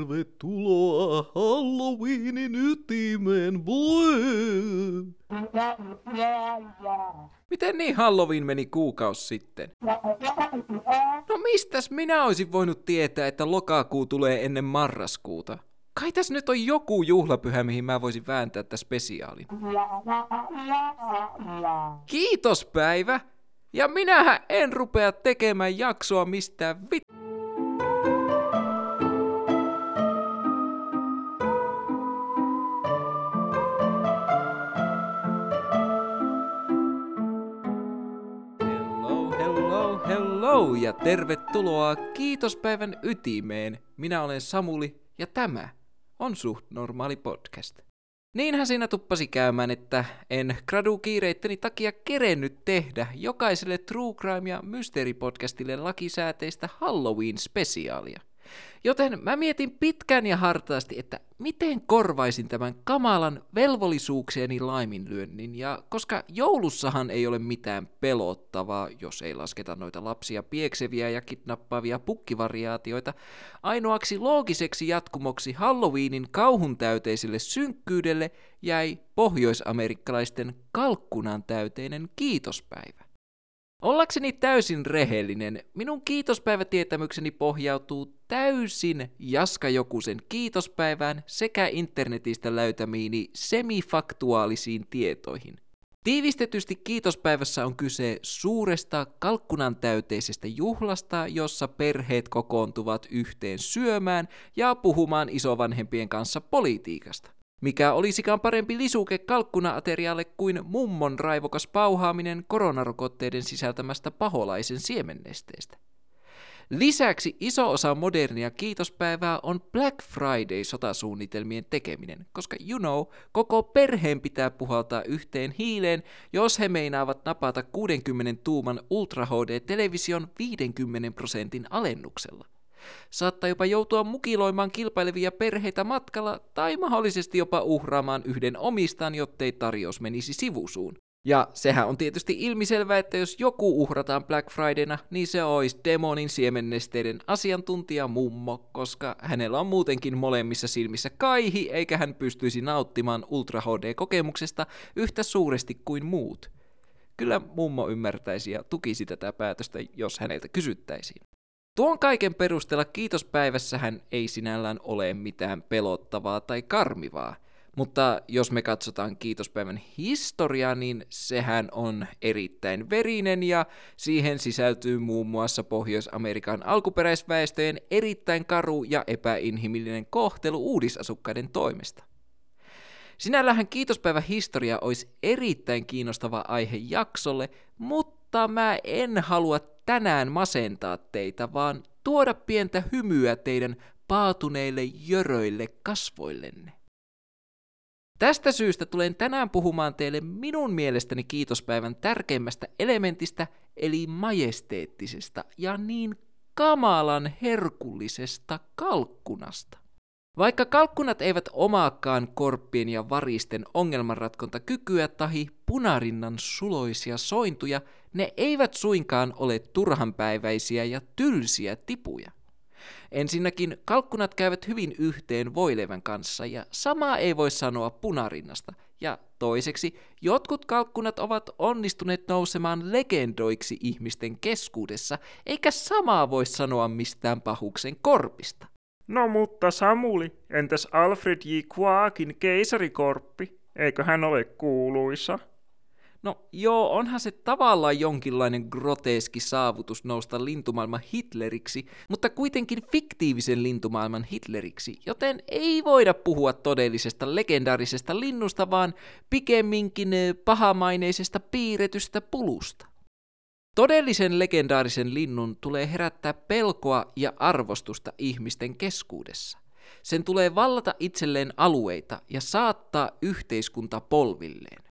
Tervetuloa Halloweenin ytimeen! Miten niin Halloween meni kuukausi sitten? No mistäs minä olisin voinut tietää, että lokakuu tulee ennen marraskuuta? Kai tässä nyt on joku juhlapyhä, mihin mä voisin vääntää tätä spesiaalin. Kiitos päivä! Ja minähän en rupea tekemään jaksoa mistään vit... Hello, hello, ja tervetuloa Kiitospäivän ytimeen. Minä olen Samuli ja tämä on Suht Normaali Podcast. Niinhän siinä tuppasi käymään, että en gradu-kiireitteni takia kerennyt tehdä jokaiselle True Crime ja Mystery Podcastille lakisääteistä Halloween-spesiaalia. Joten mä mietin pitkään ja hartaasti, että miten korvaisin tämän kamalan velvollisuuksieni laiminlyönnin, ja koska joulussahan ei ole mitään pelottavaa, jos ei lasketa noita lapsia piekseviä ja kidnappaavia pukkivariaatioita, ainoaksi loogiseksi jatkumoksi Halloweenin kauhun täyteiselle synkkyydelle jäi pohjoisamerikkalaisten kalkkunan täyteinen kiitospäivä. Ollakseni täysin rehellinen, minun kiitospäivätietämykseni pohjautuu täysin Jaska Jokusen kiitospäivään sekä internetistä löytämiini semifaktuaalisiin tietoihin. Tiivistetysti kiitospäivässä on kyse suuresta kalkkunan täyteisestä juhlasta, jossa perheet kokoontuvat yhteen syömään ja puhumaan isovanhempien kanssa politiikasta. Mikä olisikaan parempi lisuke kalkkuna-aterialle kuin mummon raivokas pauhaaminen koronarokotteiden sisältämästä paholaisen siemennesteestä. Lisäksi iso osa modernia kiitospäivää on Black Friday-sotasuunnitelmien tekeminen, koska you know, koko perheen pitää puhaltaa yhteen hiileen, jos he meinaavat napata 60 tuuman Ultra HD-television 50 prosentin alennuksella. Saattaa jopa joutua mukiloimaan kilpailevia perheitä matkalla tai mahdollisesti jopa uhraamaan yhden omistaan, jottei tarjous menisi sivusuun. Ja sehän on tietysti ilmiselvää, että jos joku uhrataan Black Fridayna, niin se olisi demonin siemennesteiden asiantuntija mummo, koska hänellä on muutenkin molemmissa silmissä kaihi, eikä hän pystyisi nauttimaan Ultra HD-kokemuksesta yhtä suuresti kuin muut. Kyllä mummo ymmärtäisi ja tukisi tätä päätöstä, jos häneltä kysyttäisiin. Tuon kaiken perusteella kiitospäivässähän ei sinällään ole mitään pelottavaa tai karmivaa, mutta jos me katsotaan kiitospäivän historiaa, niin sehän on erittäin verinen ja siihen sisältyy muun muassa Pohjois-Amerikan alkuperäisväestöjen erittäin karu ja epäinhimillinen kohtelu uudisasukkaiden toimesta. Sinällähän kiitospäivä historia olisi erittäin kiinnostava aihe jaksolle, mutta mä en halua tänään masentaa teitä, vaan tuoda pientä hymyä teidän paatuneille jöröille kasvoillenne. Tästä syystä tulen tänään puhumaan teille minun mielestäni kiitospäivän tärkeimmästä elementistä, eli majesteettisesta ja niin kamalan herkullisesta kalkkunasta. Vaikka kalkkunat eivät omaakaan korppien ja varisten ongelmanratkontakykyä tahi punarinnan suloisia sointuja, ne eivät suinkaan ole turhanpäiväisiä ja tylsiä tipuja. Ensinnäkin kalkkunat käyvät hyvin yhteen voileivän kanssa ja samaa ei voi sanoa punarinnasta. Ja toiseksi, jotkut kalkkunat ovat onnistuneet nousemaan legendoiksi ihmisten keskuudessa, eikä samaa voi sanoa mistään pahuksen korpista. No mutta Samuli, entäs Alfred J. Quakin keisarikorppi? Eikö hän ole kuuluisa? No joo, onhan se tavallaan jonkinlainen groteski saavutus nousta lintumaailman Hitleriksi, mutta kuitenkin fiktiivisen lintumaailman Hitleriksi, joten ei voida puhua todellisesta legendaarisesta linnusta, vaan pikemminkin eh, pahamaineisesta piirretystä pulusta. Todellisen legendaarisen linnun tulee herättää pelkoa ja arvostusta ihmisten keskuudessa. Sen tulee vallata itselleen alueita ja saattaa yhteiskunta polvilleen.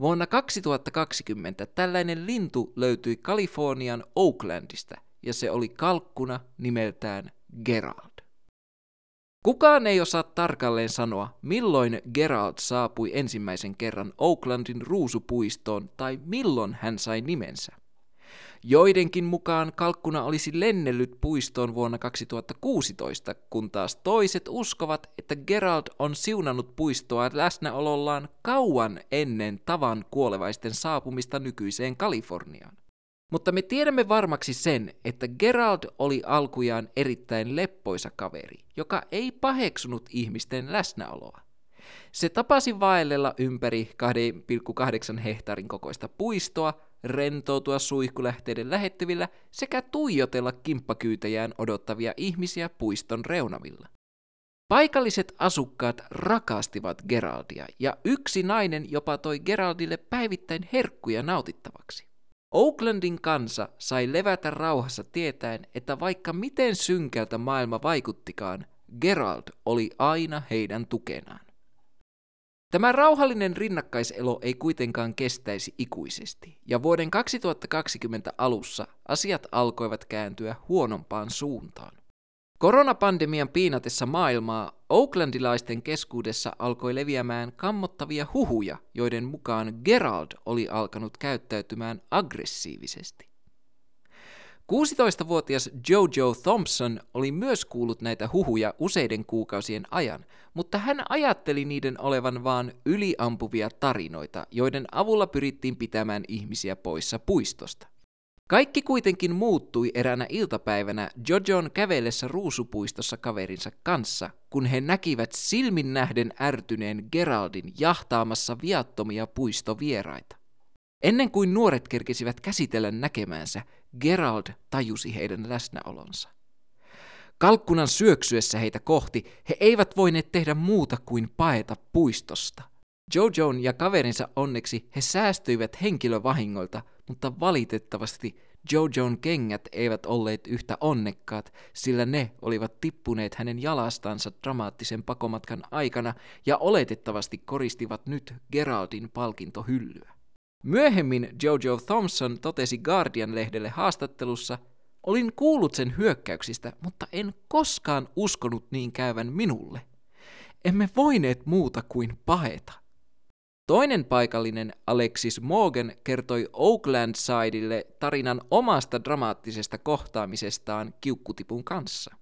Vuonna 2020 tällainen lintu löytyi Kalifornian Oaklandista ja se oli kalkkuna nimeltään Gerald. Kukaan ei osaa tarkalleen sanoa, milloin Gerald saapui ensimmäisen kerran Oaklandin ruusupuistoon tai milloin hän sai nimensä. Joidenkin mukaan kalkkuna olisi lennellyt puistoon vuonna 2016, kun taas toiset uskovat, että Gerald on siunannut puistoa läsnäolollaan kauan ennen tavan kuolevaisten saapumista nykyiseen Kaliforniaan. Mutta me tiedämme varmaksi sen, että Gerald oli alkujaan erittäin leppoisa kaveri, joka ei paheksunut ihmisten läsnäoloa. Se tapasi vaellella ympäri 2,8 hehtaarin kokoista puistoa, rentoutua suihkulähteiden lähettyvillä sekä tuijotella kimppakyytäjään odottavia ihmisiä puiston reunamilla. Paikalliset asukkaat rakastivat Geraldia ja yksi nainen jopa toi Geraldille päivittäin herkkuja nautittavaksi. Oaklandin kansa sai levätä rauhassa tietäen, että vaikka miten synkältä maailma vaikuttikaan, Gerald oli aina heidän tukenaan. Tämä rauhallinen rinnakkaiselo ei kuitenkaan kestäisi ikuisesti, ja vuoden 2020 alussa asiat alkoivat kääntyä huonompaan suuntaan. Koronapandemian piinatessa maailmaa Oaklandilaisten keskuudessa alkoi leviämään kammottavia huhuja, joiden mukaan Gerald oli alkanut käyttäytymään aggressiivisesti. 16-vuotias Jojo Thompson oli myös kuullut näitä huhuja useiden kuukausien ajan, mutta hän ajatteli niiden olevan vain yliampuvia tarinoita, joiden avulla pyrittiin pitämään ihmisiä poissa puistosta. Kaikki kuitenkin muuttui eräänä iltapäivänä Jojon kävellessä ruusupuistossa kaverinsa kanssa, kun he näkivät silmin nähden ärtyneen Geraldin jahtaamassa viattomia puistovieraita. Ennen kuin nuoret kerkisivät käsitellä näkemäänsä, Gerald tajusi heidän läsnäolonsa. Kalkkunan syöksyessä heitä kohti he eivät voineet tehdä muuta kuin paeta puistosta. Jojon ja kaverinsa onneksi he säästyivät henkilövahingoilta, mutta valitettavasti Jojon kengät eivät olleet yhtä onnekkaat, sillä ne olivat tippuneet hänen jalastansa dramaattisen pakomatkan aikana ja oletettavasti koristivat nyt Geraldin palkintohyllyä. Myöhemmin Jojo Thompson totesi Guardian-lehdelle haastattelussa, olin kuullut sen hyökkäyksistä, mutta en koskaan uskonut niin käyvän minulle. Emme voineet muuta kuin paheta. Toinen paikallinen Alexis Morgan kertoi Oakland Sidelle tarinan omasta dramaattisesta kohtaamisestaan kiukkutipun kanssa.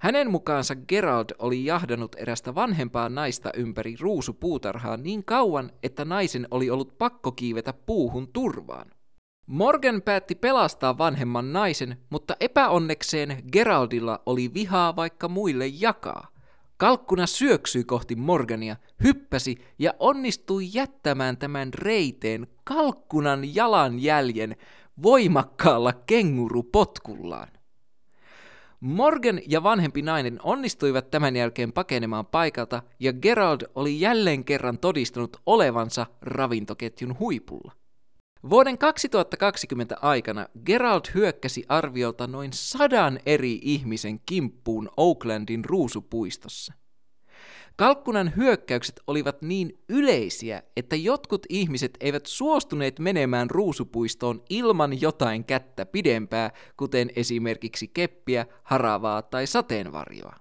Hänen mukaansa Gerald oli jahdannut erästä vanhempaa naista ympäri ruusupuutarhaa niin kauan, että naisen oli ollut pakko kiivetä puuhun turvaan. Morgan päätti pelastaa vanhemman naisen, mutta epäonnekseen Geraldilla oli vihaa vaikka muille jakaa. Kalkkuna syöksyi kohti Morgania, hyppäsi ja onnistui jättämään tämän reiteen kalkkunan jalanjäljen voimakkaalla kengurupotkullaan. Morgan ja vanhempi nainen onnistuivat tämän jälkeen pakenemaan paikalta ja Gerald oli jälleen kerran todistanut olevansa ravintoketjun huipulla. Vuoden 2020 aikana Gerald hyökkäsi arviolta noin sadan eri ihmisen kimppuun Oaklandin ruusupuistossa. Kalkkunan hyökkäykset olivat niin yleisiä, että jotkut ihmiset eivät suostuneet menemään ruusupuistoon ilman jotain kättä pidempää, kuten esimerkiksi keppiä, haravaa tai sateenvarjoa.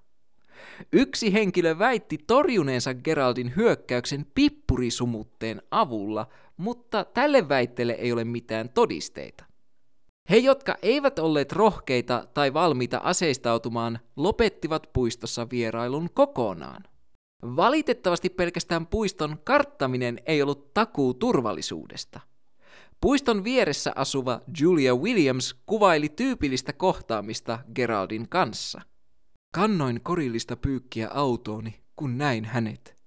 Yksi henkilö väitti torjuneensa Geraldin hyökkäyksen pippurisumutteen avulla, mutta tälle väitteelle ei ole mitään todisteita. He, jotka eivät olleet rohkeita tai valmiita aseistautumaan, lopettivat puistossa vierailun kokonaan. Valitettavasti pelkästään puiston karttaminen ei ollut takuu turvallisuudesta. Puiston vieressä asuva Julia Williams kuvaili tyypillistä kohtaamista Geraldin kanssa. Kannoin korillista pyykkiä autooni, kun näin hänet.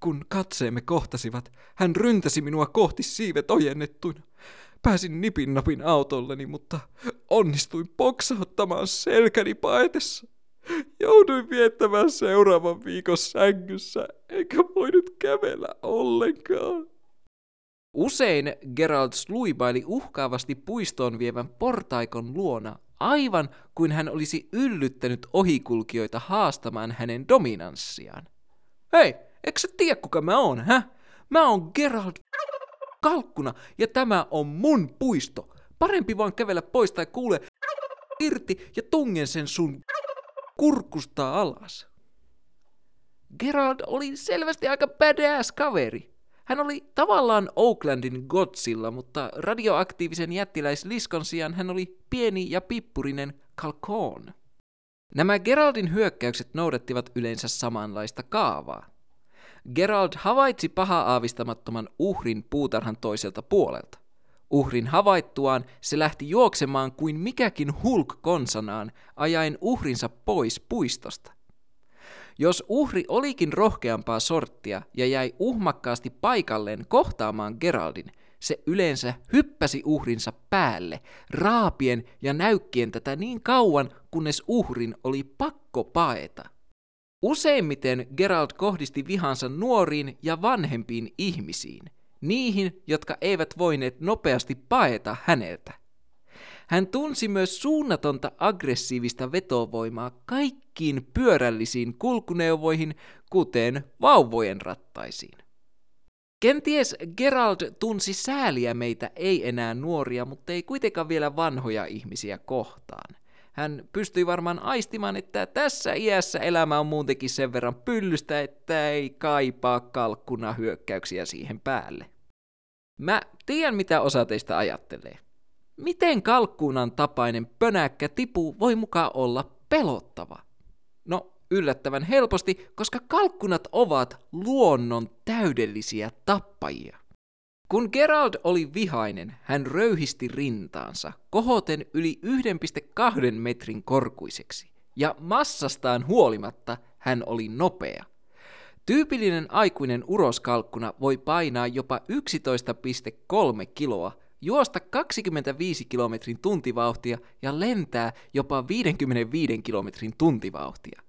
Kun katseemme kohtasivat, hän ryntäsi minua kohti siivet ojennettuina. Pääsin nipinnapin autolleni, mutta onnistuin poksauttamaan selkäni paetessa. Jouduin viettämään seuraavan viikon sängyssä, eikä voinut kävellä ollenkaan. Usein Gerald sluibaili uhkaavasti puistoon vievän portaikon luona, aivan kuin hän olisi yllyttänyt ohikulkijoita haastamaan hänen dominanssiaan. Hei, eikö sä tiedä kuka mä oon, hä? Mä oon Gerald Kalkkuna ja tämä on mun puisto. Parempi vaan kävellä pois tai kuule irti ja tungen sen sun kurkustaa alas. Gerald oli selvästi aika badass kaveri. Hän oli tavallaan Oaklandin Godzilla, mutta radioaktiivisen jättiläisliskon sijaan hän oli pieni ja pippurinen Kalkoon. Nämä Geraldin hyökkäykset noudattivat yleensä samanlaista kaavaa. Gerald havaitsi paha aavistamattoman uhrin puutarhan toiselta puolelta. Uhrin havaittuaan se lähti juoksemaan kuin mikäkin hulk konsanaan, ajaen uhrinsa pois puistosta. Jos uhri olikin rohkeampaa sorttia ja jäi uhmakkaasti paikalleen kohtaamaan Geraldin, se yleensä hyppäsi uhrinsa päälle, raapien ja näykkien tätä niin kauan, kunnes uhrin oli pakko paeta. Useimmiten Gerald kohdisti vihansa nuoriin ja vanhempiin ihmisiin, niihin, jotka eivät voineet nopeasti paeta häneltä. Hän tunsi myös suunnatonta aggressiivista vetovoimaa kaikkiin pyörällisiin kulkuneuvoihin, kuten vauvojen rattaisiin. Kenties Gerald tunsi sääliä meitä ei enää nuoria, mutta ei kuitenkaan vielä vanhoja ihmisiä kohtaan. Hän pystyi varmaan aistimaan, että tässä iässä elämä on muutenkin sen verran pyllystä, että ei kaipaa kalkkuna hyökkäyksiä siihen päälle. Mä tiedän, mitä osa teistä ajattelee. Miten kalkkuunan tapainen pönäkkä tipu voi mukaan olla pelottava? No, yllättävän helposti, koska kalkkunat ovat luonnon täydellisiä tappajia. Kun Gerald oli vihainen, hän röyhisti rintaansa, kohoten yli 1,2 metrin korkuiseksi, ja massastaan huolimatta hän oli nopea. Tyypillinen aikuinen uroskalkkuna voi painaa jopa 11,3 kiloa, juosta 25 kilometrin tuntivauhtia ja lentää jopa 55 kilometrin tuntivauhtia.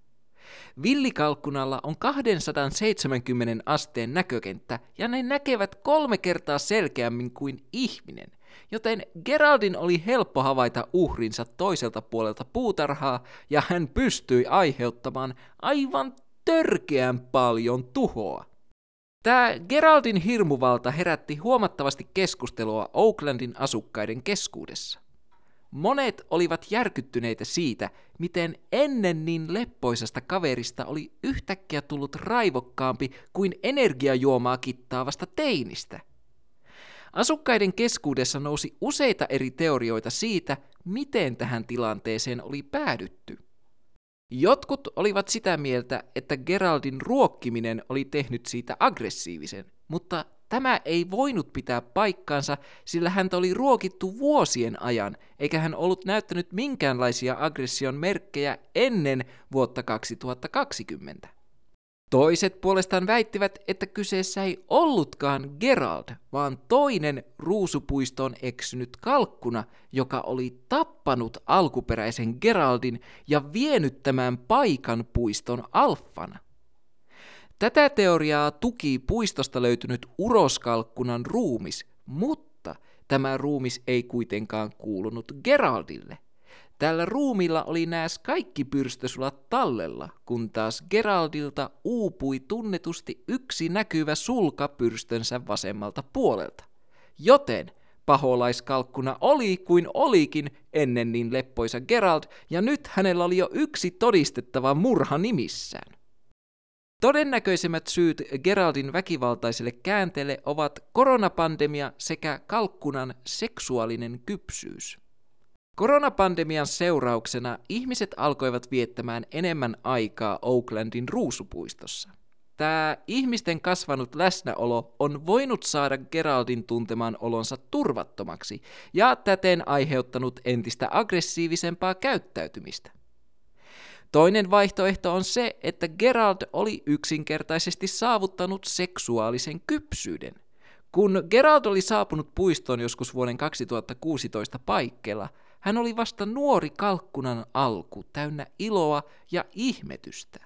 Villikalkkunalla on 270 asteen näkökenttä ja ne näkevät kolme kertaa selkeämmin kuin ihminen, joten Geraldin oli helppo havaita uhrinsa toiselta puolelta puutarhaa ja hän pystyi aiheuttamaan aivan törkeän paljon tuhoa. Tämä Geraldin hirmuvalta herätti huomattavasti keskustelua Oaklandin asukkaiden keskuudessa. Monet olivat järkyttyneitä siitä, miten ennen niin leppoisasta kaverista oli yhtäkkiä tullut raivokkaampi kuin energiajuomaa kittaavasta teinistä. Asukkaiden keskuudessa nousi useita eri teorioita siitä, miten tähän tilanteeseen oli päädytty. Jotkut olivat sitä mieltä, että Geraldin ruokkiminen oli tehnyt siitä aggressiivisen, mutta Tämä ei voinut pitää paikkaansa, sillä häntä oli ruokittu vuosien ajan, eikä hän ollut näyttänyt minkäänlaisia aggression merkkejä ennen vuotta 2020. Toiset puolestaan väittivät, että kyseessä ei ollutkaan Gerald, vaan toinen ruusupuistoon eksynyt kalkkuna, joka oli tappanut alkuperäisen Geraldin ja vienyt tämän paikan puiston alfana. Tätä teoriaa tuki puistosta löytynyt uroskalkkunan ruumis, mutta tämä ruumis ei kuitenkaan kuulunut Geraldille. Tällä ruumilla oli nääs kaikki pyrstösulat tallella, kun taas Geraldilta uupui tunnetusti yksi näkyvä sulka pyrstönsä vasemmalta puolelta. Joten paholaiskalkkuna oli kuin olikin ennen niin leppoisa Gerald, ja nyt hänellä oli jo yksi todistettava murha nimissään. Todennäköisemmät syyt Geraldin väkivaltaiselle käänteelle ovat koronapandemia sekä kalkkunan seksuaalinen kypsyys. Koronapandemian seurauksena ihmiset alkoivat viettämään enemmän aikaa Oaklandin ruusupuistossa. Tämä ihmisten kasvanut läsnäolo on voinut saada Geraldin tuntemaan olonsa turvattomaksi ja täten aiheuttanut entistä aggressiivisempaa käyttäytymistä. Toinen vaihtoehto on se, että Gerald oli yksinkertaisesti saavuttanut seksuaalisen kypsyyden. Kun Gerald oli saapunut puistoon joskus vuoden 2016 paikkeilla, hän oli vasta nuori kalkkunan alku, täynnä iloa ja ihmetystä.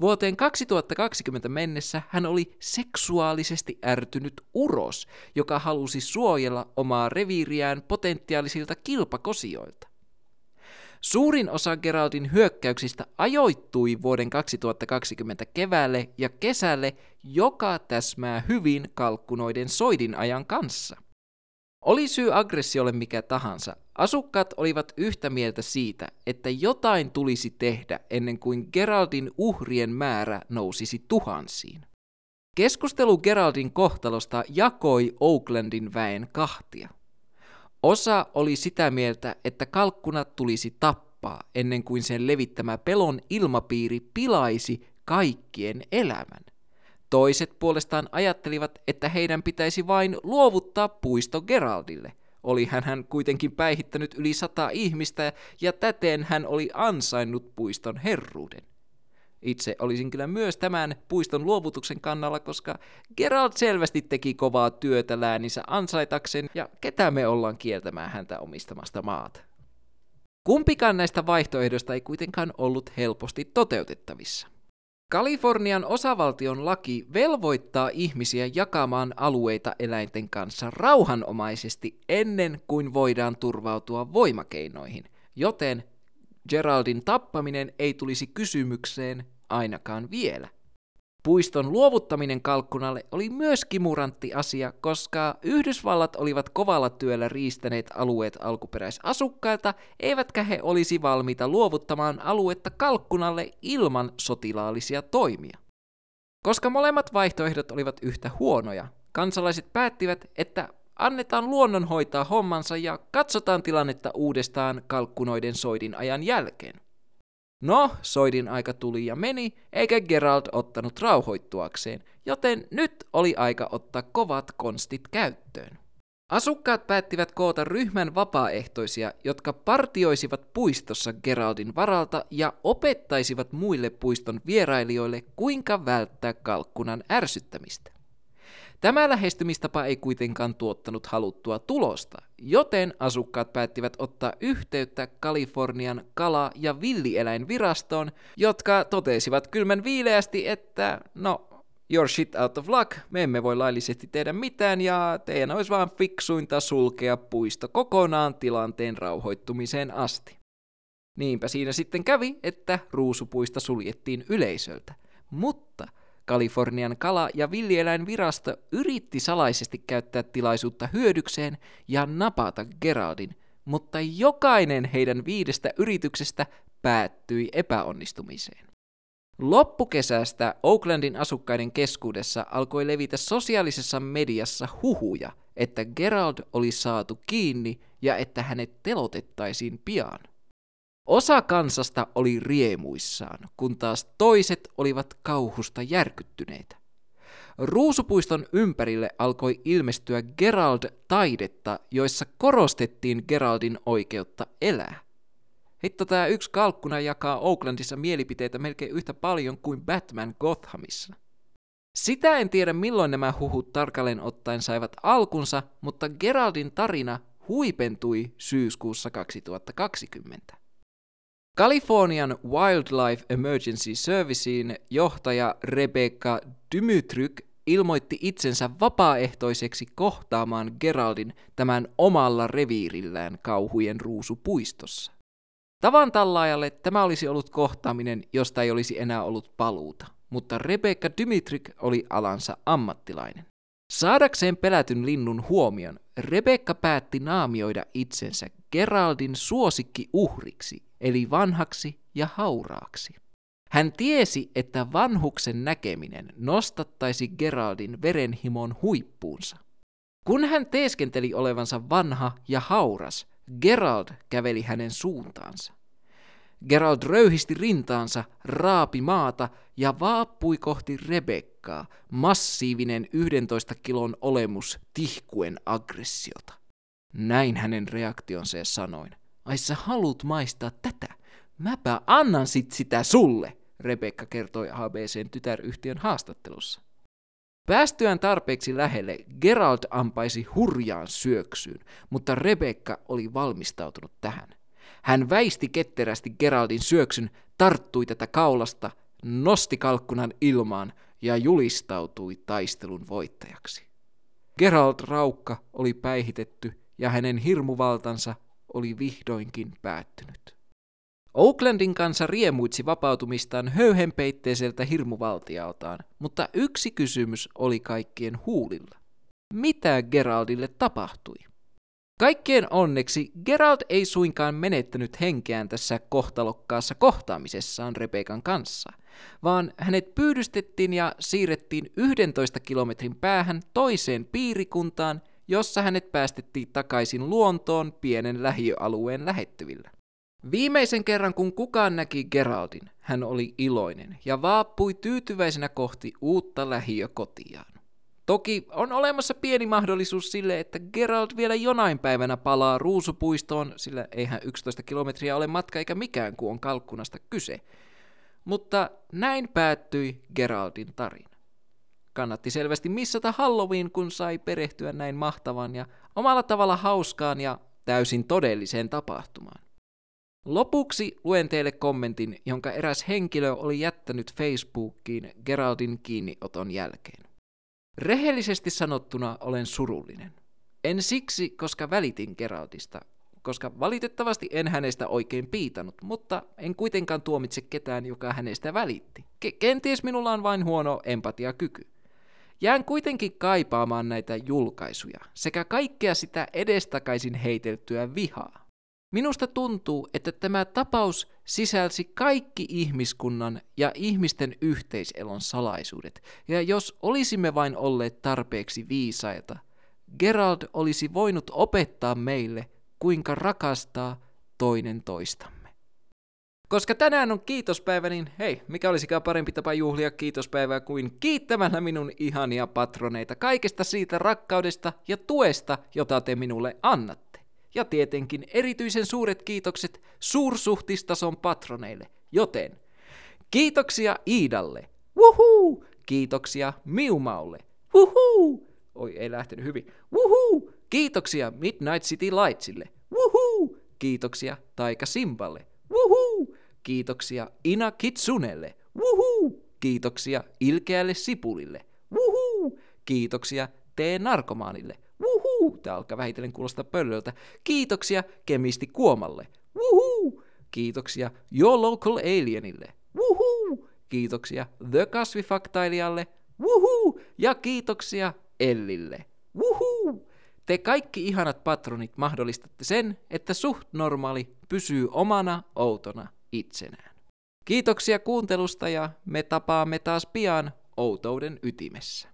Vuoteen 2020 mennessä hän oli seksuaalisesti ärtynyt uros, joka halusi suojella omaa reviiriään potentiaalisilta kilpakosioilta. Suurin osa Geraldin hyökkäyksistä ajoittui vuoden 2020 keväälle ja kesälle, joka täsmää hyvin kalkkunoiden soidin ajan kanssa. Oli syy aggressiolle mikä tahansa, asukkaat olivat yhtä mieltä siitä, että jotain tulisi tehdä ennen kuin Geraldin uhrien määrä nousisi tuhansiin. Keskustelu Geraldin kohtalosta jakoi Oaklandin väen kahtia. Osa oli sitä mieltä, että kalkkunat tulisi tappaa ennen kuin sen levittämä pelon ilmapiiri pilaisi kaikkien elämän. Toiset puolestaan ajattelivat, että heidän pitäisi vain luovuttaa puisto Geraldille. Oli hän, hän kuitenkin päihittänyt yli sata ihmistä ja täten hän oli ansainnut puiston herruuden. Itse olisin kyllä myös tämän puiston luovutuksen kannalla, koska Gerald selvästi teki kovaa työtä lääninsä ansaitakseen, ja ketä me ollaan kieltämään häntä omistamasta maata. Kumpikaan näistä vaihtoehdoista ei kuitenkaan ollut helposti toteutettavissa. Kalifornian osavaltion laki velvoittaa ihmisiä jakamaan alueita eläinten kanssa rauhanomaisesti ennen kuin voidaan turvautua voimakeinoihin, joten Geraldin tappaminen ei tulisi kysymykseen ainakaan vielä. Puiston luovuttaminen kalkkunalle oli myös kimurantti asia, koska Yhdysvallat olivat kovalla työllä riistäneet alueet alkuperäisasukkailta, eivätkä he olisi valmiita luovuttamaan aluetta kalkkunalle ilman sotilaallisia toimia. Koska molemmat vaihtoehdot olivat yhtä huonoja, kansalaiset päättivät, että annetaan luonnon hoitaa hommansa ja katsotaan tilannetta uudestaan kalkkunoiden soidin ajan jälkeen. No, soidin aika tuli ja meni, eikä Gerald ottanut rauhoittuakseen, joten nyt oli aika ottaa kovat konstit käyttöön. Asukkaat päättivät koota ryhmän vapaaehtoisia, jotka partioisivat puistossa Geraldin varalta ja opettaisivat muille puiston vierailijoille, kuinka välttää kalkkunan ärsyttämistä. Tämä lähestymistapa ei kuitenkaan tuottanut haluttua tulosta, joten asukkaat päättivät ottaa yhteyttä Kalifornian kala- ja villieläinvirastoon, jotka totesivat kylmän viileästi, että no, your shit out of luck, me emme voi laillisesti tehdä mitään ja teidän olisi vaan fiksuinta sulkea puisto kokonaan tilanteen rauhoittumiseen asti. Niinpä siinä sitten kävi, että ruusupuista suljettiin yleisöltä, mutta – Kalifornian kala- ja villieläinvirasto yritti salaisesti käyttää tilaisuutta hyödykseen ja napata Geraldin, mutta jokainen heidän viidestä yrityksestä päättyi epäonnistumiseen. Loppukesästä Oaklandin asukkaiden keskuudessa alkoi levitä sosiaalisessa mediassa huhuja, että Gerald oli saatu kiinni ja että hänet telotettaisiin pian. Osa kansasta oli riemuissaan, kun taas toiset olivat kauhusta järkyttyneitä. Ruusupuiston ympärille alkoi ilmestyä Gerald-taidetta, joissa korostettiin Geraldin oikeutta elää. Hitto tämä yksi kalkkuna jakaa Oaklandissa mielipiteitä melkein yhtä paljon kuin Batman Gothamissa. Sitä en tiedä milloin nämä huhut tarkalleen ottaen saivat alkunsa, mutta Geraldin tarina huipentui syyskuussa 2020. Kalifornian Wildlife Emergency Servicein johtaja Rebecca Dymytryk ilmoitti itsensä vapaaehtoiseksi kohtaamaan Geraldin tämän omalla reviirillään kauhujen ruusupuistossa. Tavan tallaajalle tämä olisi ollut kohtaaminen, josta ei olisi enää ollut paluuta, mutta Rebecca Dymitrik oli alansa ammattilainen. Saadakseen pelätyn linnun huomion, Rebecca päätti naamioida itsensä Geraldin suosikki uhriksi eli vanhaksi ja hauraaksi. Hän tiesi, että vanhuksen näkeminen nostattaisi Geraldin verenhimon huippuunsa. Kun hän teeskenteli olevansa vanha ja hauras, Gerald käveli hänen suuntaansa. Gerald röyhisti rintaansa, raapi maata ja vaappui kohti Rebekkaa, massiivinen 11 kilon olemus tihkuen aggressiota. Näin hänen reaktionsa sanoin. Ai sä haluut maistaa tätä? Mäpä annan sit sitä sulle, Rebekka kertoi HBCn tytäryhtiön haastattelussa. Päästyään tarpeeksi lähelle, Gerald ampaisi hurjaan syöksyyn, mutta Rebekka oli valmistautunut tähän. Hän väisti ketterästi Geraldin syöksyn, tarttui tätä kaulasta, nosti kalkkunan ilmaan ja julistautui taistelun voittajaksi. Gerald Raukka oli päihitetty ja hänen hirmuvaltansa oli vihdoinkin päättynyt. Oaklandin kanssa riemuitsi vapautumistaan höyhenpeitteiseltä hirmuvaltialtaan, mutta yksi kysymys oli kaikkien huulilla. Mitä Geraldille tapahtui? Kaikkien onneksi Gerald ei suinkaan menettänyt henkeään tässä kohtalokkaassa kohtaamisessaan Rebekan kanssa. vaan hänet pyydystettiin ja siirrettiin 11 kilometrin päähän toiseen piirikuntaan, jossa hänet päästettiin takaisin luontoon pienen lähiöalueen lähettyvillä. Viimeisen kerran kun kukaan näki Geraldin, hän oli iloinen ja vaappui tyytyväisenä kohti uutta lähiökotiaan. Toki on olemassa pieni mahdollisuus sille, että Gerald vielä jonain päivänä palaa ruusupuistoon, sillä eihän 11 kilometriä ole matka eikä mikään, kun on kalkkunasta kyse. Mutta näin päättyi Geraldin tarina. Kannatti selvästi missata Halloween, kun sai perehtyä näin mahtavan ja omalla tavalla hauskaan ja täysin todelliseen tapahtumaan. Lopuksi luen teille kommentin, jonka eräs henkilö oli jättänyt Facebookiin Geraldin kiinnioton jälkeen. Rehellisesti sanottuna olen surullinen. En siksi, koska välitin Geraldista, koska valitettavasti en hänestä oikein piitanut, mutta en kuitenkaan tuomitse ketään, joka hänestä välitti. Ke- kenties minulla on vain huono empatiakyky. Jään kuitenkin kaipaamaan näitä julkaisuja sekä kaikkea sitä edestakaisin heiteltyä vihaa. Minusta tuntuu, että tämä tapaus sisälsi kaikki ihmiskunnan ja ihmisten yhteiselon salaisuudet, ja jos olisimme vain olleet tarpeeksi viisaita, Gerald olisi voinut opettaa meille, kuinka rakastaa toinen toistamme. Koska tänään on kiitospäivä, niin hei, mikä olisikaan parempi tapa juhlia kiitospäivää kuin kiittämällä minun ihania patroneita kaikesta siitä rakkaudesta ja tuesta, jota te minulle annatte. Ja tietenkin erityisen suuret kiitokset suursuhtistason patroneille, joten kiitoksia Iidalle, wuhuu! Kiitoksia Miumaulle, wuhuu! Oi, ei lähtenyt hyvin, wuhuu! Kiitoksia Midnight City Lightsille, wuhuu! Kiitoksia Taika Simballe! Kiitoksia Ina Kitsunelle, wuhuu! Kiitoksia Ilkeälle Sipulille, wuhuu! Kiitoksia T-narkomaanille, wuhuu! Tää alkaa vähitellen kuulostaa pöllöltä. Kiitoksia Kemisti Kuomalle, wuhuu! Kiitoksia Your Local Alienille, wuhuu! Kiitoksia The Kasvifaktailijalle, wuhuu! Ja kiitoksia Ellille, wuhuu! Te kaikki ihanat patronit mahdollistatte sen, että suht normaali pysyy omana outona itsenään. Kiitoksia kuuntelusta ja me tapaamme taas pian outouden ytimessä.